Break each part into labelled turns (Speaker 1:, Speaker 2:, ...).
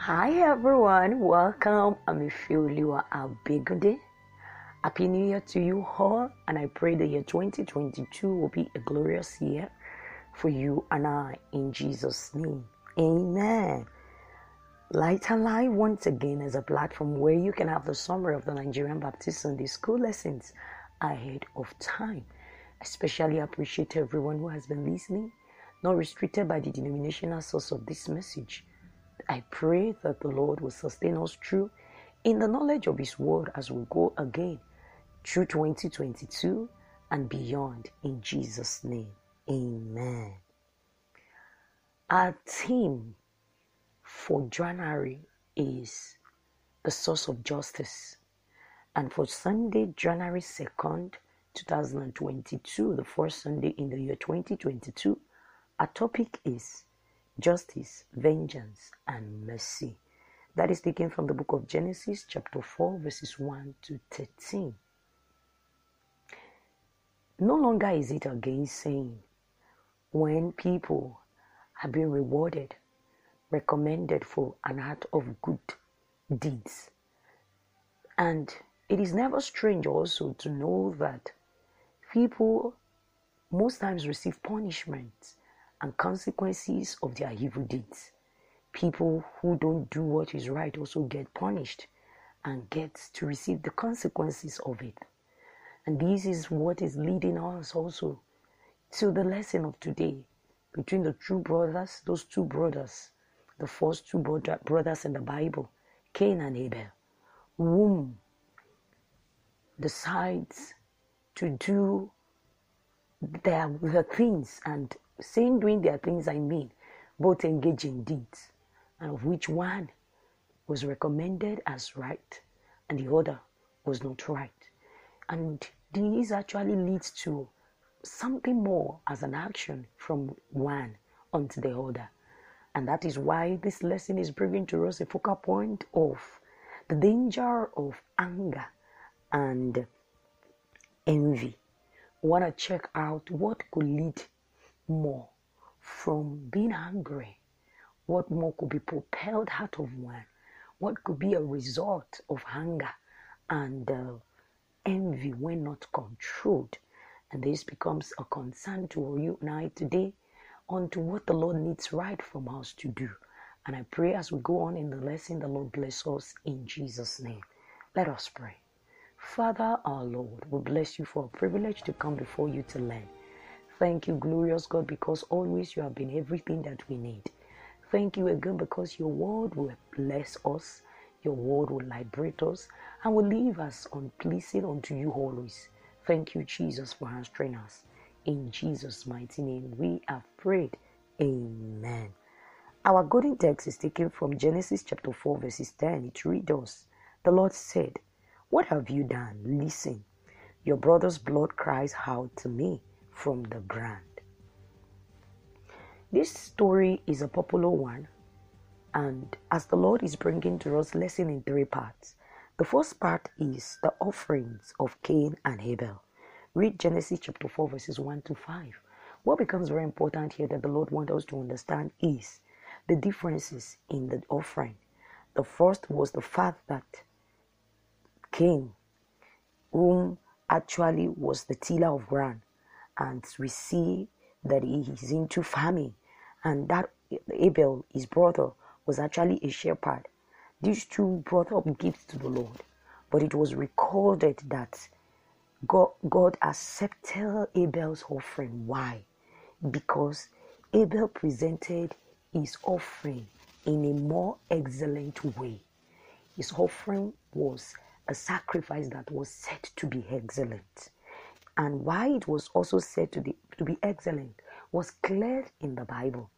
Speaker 1: Hi everyone, welcome. I'm Ifeoluwa Abegunde. Happy New Year to you all, and I pray the year 2022 will be a glorious year for you and I in Jesus' name. Amen. Light and Light once again is a platform where you can have the summary of the Nigerian Baptist Sunday School lessons ahead of time. Especially appreciate everyone who has been listening, not restricted by the denominational source of this message. I pray that the Lord will sustain us through in the knowledge of His Word as we go again through 2022 and beyond in Jesus' name. Amen. Our theme for January is the source of justice. And for Sunday, January 2nd, 2022, the first Sunday in the year 2022, our topic is justice, vengeance, and mercy. That is taken from the book of Genesis, chapter 4, verses 1 to 13. No longer is it again saying when people have been rewarded, recommended for an act of good deeds. And it is never strange also to know that people most times receive punishment and consequences of their evil deeds. People who don't do what is right also get punished and get to receive the consequences of it. And this is what is leading us also to the lesson of today between the two brothers, those two brothers, the first two brother, brothers in the Bible, Cain and Abel, whom decides to do their, their things and saying doing their things I mean both engage in deeds and of which one was recommended as right and the other was not right. And this actually leads to something more as an action from one onto the other. And that is why this lesson is bringing to us a focal point of the danger of anger and envy. We want to check out what could lead more from being angry, what more could be propelled out of one, what could be a result of anger and uh, envy when not controlled. And this becomes a concern to you and I today onto what the Lord needs right from us to do. And I pray as we go on in the lesson, the Lord bless us in Jesus' name. Let us pray. Father, our Lord, we bless you for a privilege to come before you to learn. Thank you, glorious God, because always you have been everything that we need. Thank you again because your word will bless us, your word will liberate us, and will leave us unpleasing unto you always. Thank you, Jesus, for answering us. In Jesus' mighty name, we have prayed. Amen. Our golden text is taken from Genesis chapter 4, verses 10. It reads us The Lord said, What have you done? Listen, your brother's blood cries out to me from the ground. This story is a popular one, and as the Lord is bringing to us lesson in three parts. The first part is the offerings of Cain and Abel. Read Genesis chapter 4, verses 1 to 5. What becomes very important here that the Lord wants us to understand is the differences in the offering. The first was the fact that Cain, whom actually was the tiller of ground, and we see that he is into farming, and that Abel, his brother, was actually a shepherd. These two brought up gifts to the Lord, but it was recorded that God, God accepted Abel's offering. Why? Because Abel presented his offering in a more excellent way. His offering was a sacrifice that was said to be excellent. And why it was also said to, be to be excellent was clear in the Bible.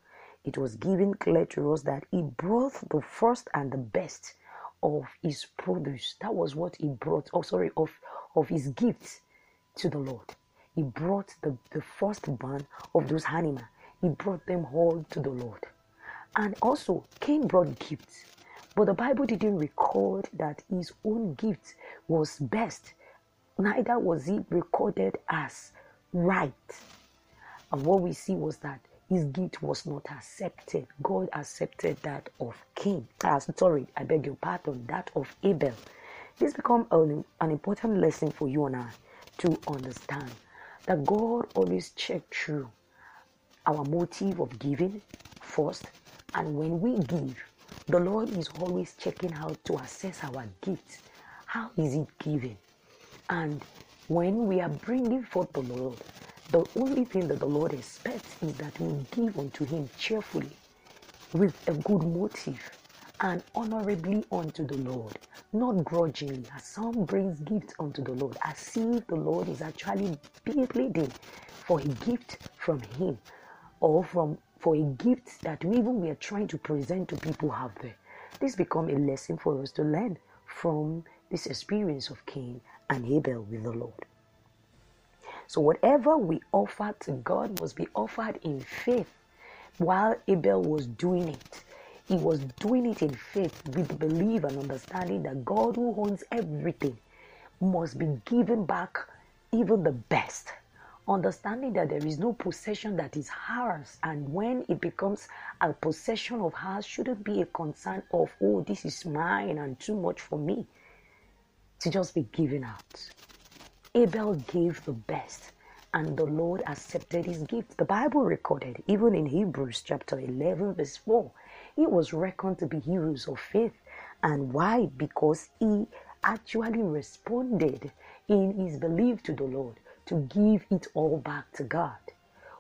Speaker 1: It was given clear to us that he brought the first and the best of his produce. That was what he brought, oh sorry, of, of his gifts to the Lord. He brought the, the firstborn of those animals. He brought them all to the Lord. And also, Cain brought gifts. But the Bible didn't record that his own gift was best. Neither was it recorded as right. And what we see was that his gift was not accepted. God accepted that of Cain. Uh, sorry, I beg your pardon, that of Abel. This become an, an important lesson for you and I to understand that God always checks through our motive of giving first, and when we give, the Lord is always checking how to assess our gifts. How is it given? And when we are bringing forth the Lord, the only thing that the Lord expects is that we give unto Him cheerfully, with a good motive, and honorably unto the Lord, not grudgingly, as some brings gifts unto the Lord, as if the Lord is actually pleading for a gift from Him or from for a gift that even we are trying to present to people out there. This become a lesson for us to learn from this experience of Cain and Abel with the Lord. So whatever we offer to God must be offered in faith. While Abel was doing it, he was doing it in faith with belief and understanding that God who owns everything must be given back even the best. Understanding that there is no possession that is ours, and when it becomes a possession of ours, shouldn't be a concern of, oh, this is mine and too much for me to just be given out. Abel gave the best, and the Lord accepted his gift. The Bible recorded, even in Hebrews chapter 11, verse 4, he was reckoned to be heroes of faith. And why? Because he actually responded in his belief to the Lord to give it all back to God.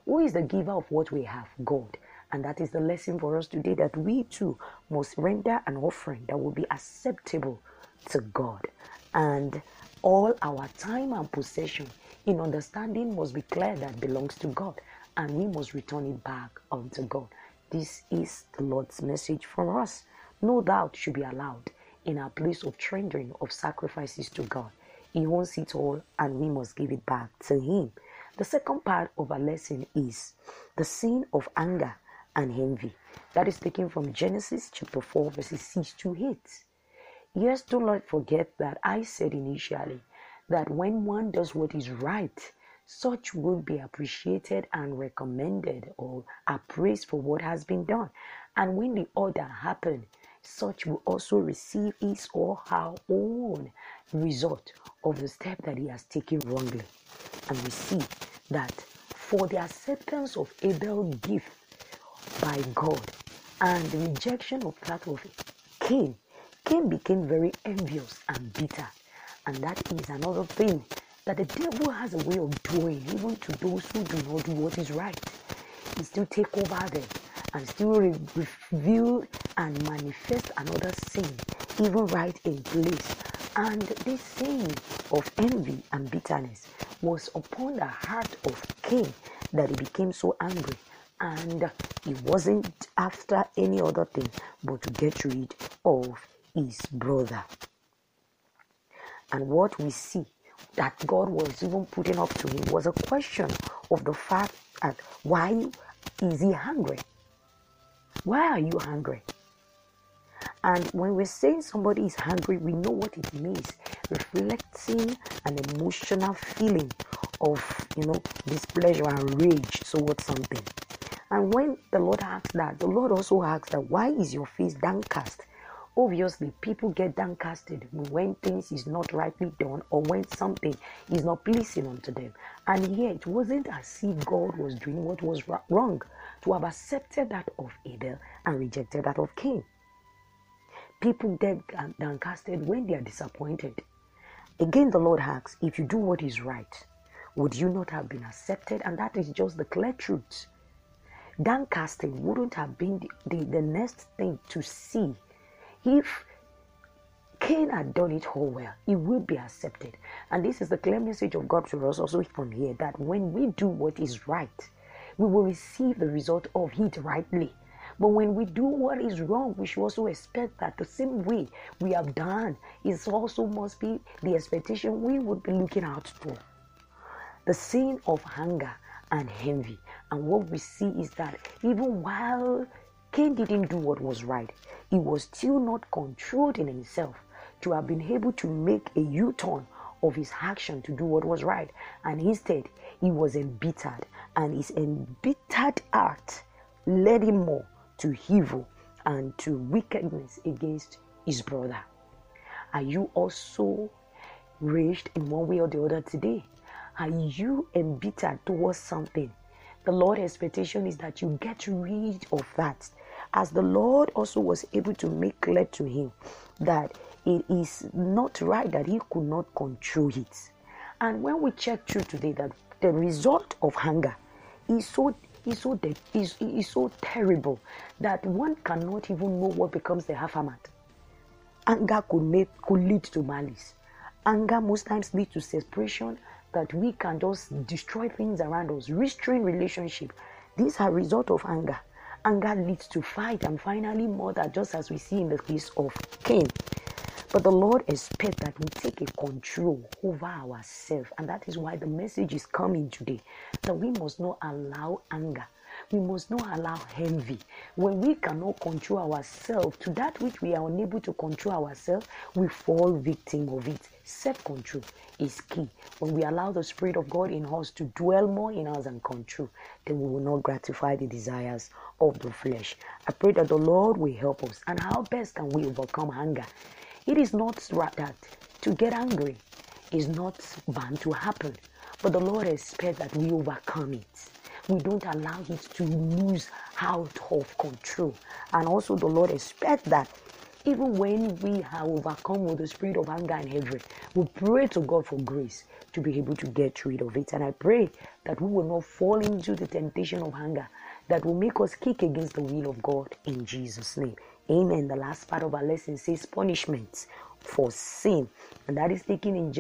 Speaker 1: Who is the giver of what we have? God. And that is the lesson for us today that we too must render an offering that will be acceptable to God. And all our time and possession in understanding must be clear that belongs to God and we must return it back unto God. This is the Lord's message for us. No doubt should be allowed in our place of rendering of sacrifices to God. He owns it all and we must give it back to Him. The second part of our lesson is the sin of anger and envy. That is taken from Genesis chapter 4, verses 6 to 8. Yes, do not forget that I said initially that when one does what is right, such will be appreciated and recommended or appraised for what has been done. And when the order happen, such will also receive his or her own result of the step that he has taken wrongly. And we see that for the acceptance of Abel's gift by God and the rejection of that of Cain, Cain became very envious and bitter. And that is another thing that the devil has a way of doing, even to those who do not do what is right. He still take over them and still re- reveal and manifest another sin, even right in place. And this sin of envy and bitterness was upon the heart of Cain that he became so angry. And he wasn't after any other thing but to get rid of his brother. And what we see that God was even putting up to him was a question of the fact that why is he hungry? Why are you hungry? And when we're saying somebody is hungry, we know what it means. Reflecting an emotional feeling of, you know, displeasure and rage towards something. And when the Lord asks that, the Lord also asks that, why is your face downcast? Obviously, people get downcasted when things is not rightly done or when something is not pleasing unto them. And yet, it wasn't as if God was doing what was wrong to have accepted that of Abel and rejected that of Cain. People get um, downcasted when they are disappointed. Again, the Lord asks, if you do what is right, would you not have been accepted? And that is just the clear truth. Downcasting wouldn't have been the, the, the next thing to see if Cain had done it all well, he would be accepted. And this is the clear message of God to us also from here that when we do what is right, we will receive the result of it rightly. But when we do what is wrong, we should also expect that the same way we have done is also must be the expectation we would be looking out for. The sin of hunger and envy. And what we see is that even while Cain didn't do what was right, he was still not controlled in himself to have been able to make a U turn of his action to do what was right. And instead, he was embittered, and his embittered heart led him more to evil and to wickedness against his brother. Are you also raged in one way or the other today? Are you embittered towards something? The Lord's expectation is that you get rid of that. As the Lord also was able to make clear to him that it is not right that he could not control it. And when we check through today that the result of hunger is so is so dead, is, is so terrible that one cannot even know what becomes the hafamat. Anger could make could lead to malice. Anger most times leads to separation that we can just destroy things around us, restrain relationship. These are result of anger. Anger leads to fight and finally murder, just as we see in the case of Cain. But the Lord expects that we take a control over ourselves. And that is why the message is coming today that we must not allow anger. We must not allow envy. When we cannot control ourselves to that which we are unable to control ourselves, we fall victim of it. Self control is key. When we allow the Spirit of God in us to dwell more in us and control, then we will not gratify the desires of the flesh. I pray that the Lord will help us. And how best can we overcome anger? It is not that to get angry is not bound to happen, but the Lord expects that we overcome it. We don't allow it to lose out of control. And also, the Lord expects that even when we have overcome with the spirit of anger and hatred, we pray to God for grace to be able to get rid of it. And I pray that we will not fall into the temptation of anger that will make us kick against the will of God in Jesus' name. Amen. The last part of our lesson says punishment for sin, and that is taken in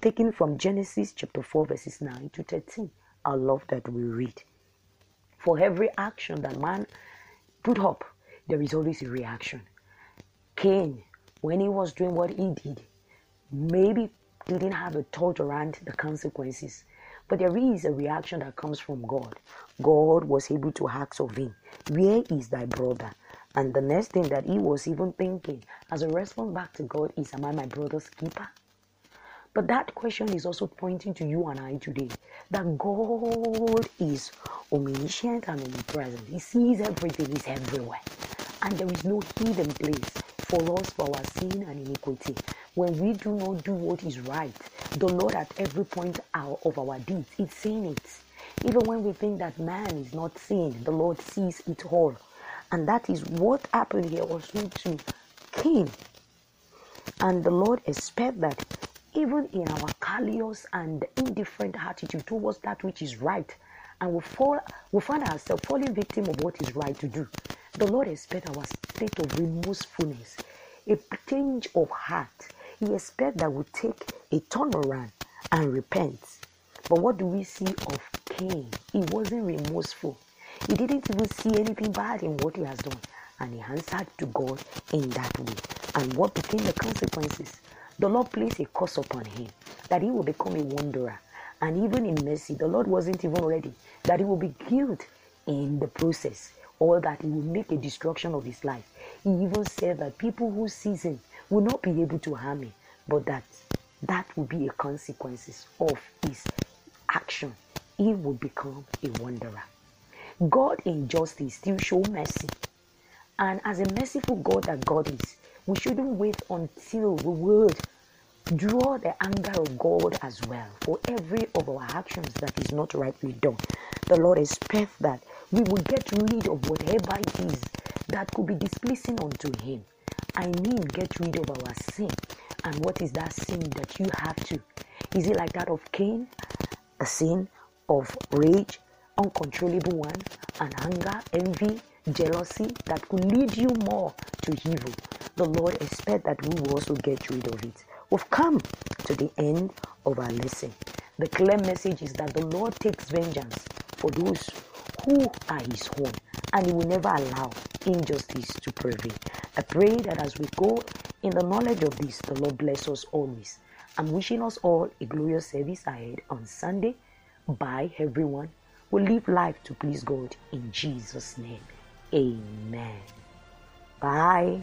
Speaker 1: taken from Genesis chapter 4, verses 9 to 13. I love that we read. For every action that man put up, there is always a reaction. Cain, when he was doing what he did, maybe didn't have a thought around the consequences. But there is a reaction that comes from God. God was able to ask of him, Where is thy brother? And the next thing that he was even thinking as a response back to God is, Am I my brother's keeper? But that question is also pointing to you and I today that God is omniscient and omnipresent. He sees everything, He's everywhere. And there is no hidden place for us for our sin and iniquity. When we do not do what is right, the Lord at every point of our deeds is seeing it. Even when we think that man is not seeing, the Lord sees it all. And that is what happened here also to Cain. And the Lord expects that even in our callous and indifferent attitude towards that which is right, and we fall, we find ourselves falling victim of what is right to do. The Lord expects our state of remorsefulness, a change of heart. He expects that we take a turnaround and repent. But what do we see of Cain? He wasn't remorseful. He didn't even see anything bad in what he has done. And he answered to God in that way. And what became the consequences? The Lord placed a curse upon him that he will become a wanderer. And even in mercy, the Lord wasn't even ready that he will be killed in the process or that he will make a destruction of his life. He even said that people who sees him will not be able to harm him, but that that will be a consequences of his action. He will become a wanderer. God in justice still show mercy. And as a merciful God that God is, we shouldn't wait until we would draw the anger of God as well for every of our actions that is not rightly done. The Lord expects that we will get rid of whatever it is that could be displeasing unto Him. I mean, get rid of our sin. And what is that sin that you have to? Is it like that of Cain? A sin of rage, uncontrollable one, and anger, envy, jealousy that could lead you more to evil. The Lord expects that we will also get rid of it. We've come to the end of our lesson. The clear message is that the Lord takes vengeance for those who are His own, and He will never allow injustice to prevail. I pray that as we go in the knowledge of this, the Lord bless us always. I'm wishing us all a glorious service ahead on Sunday. Bye, everyone We'll live life to please God in Jesus' name. Amen. Bye.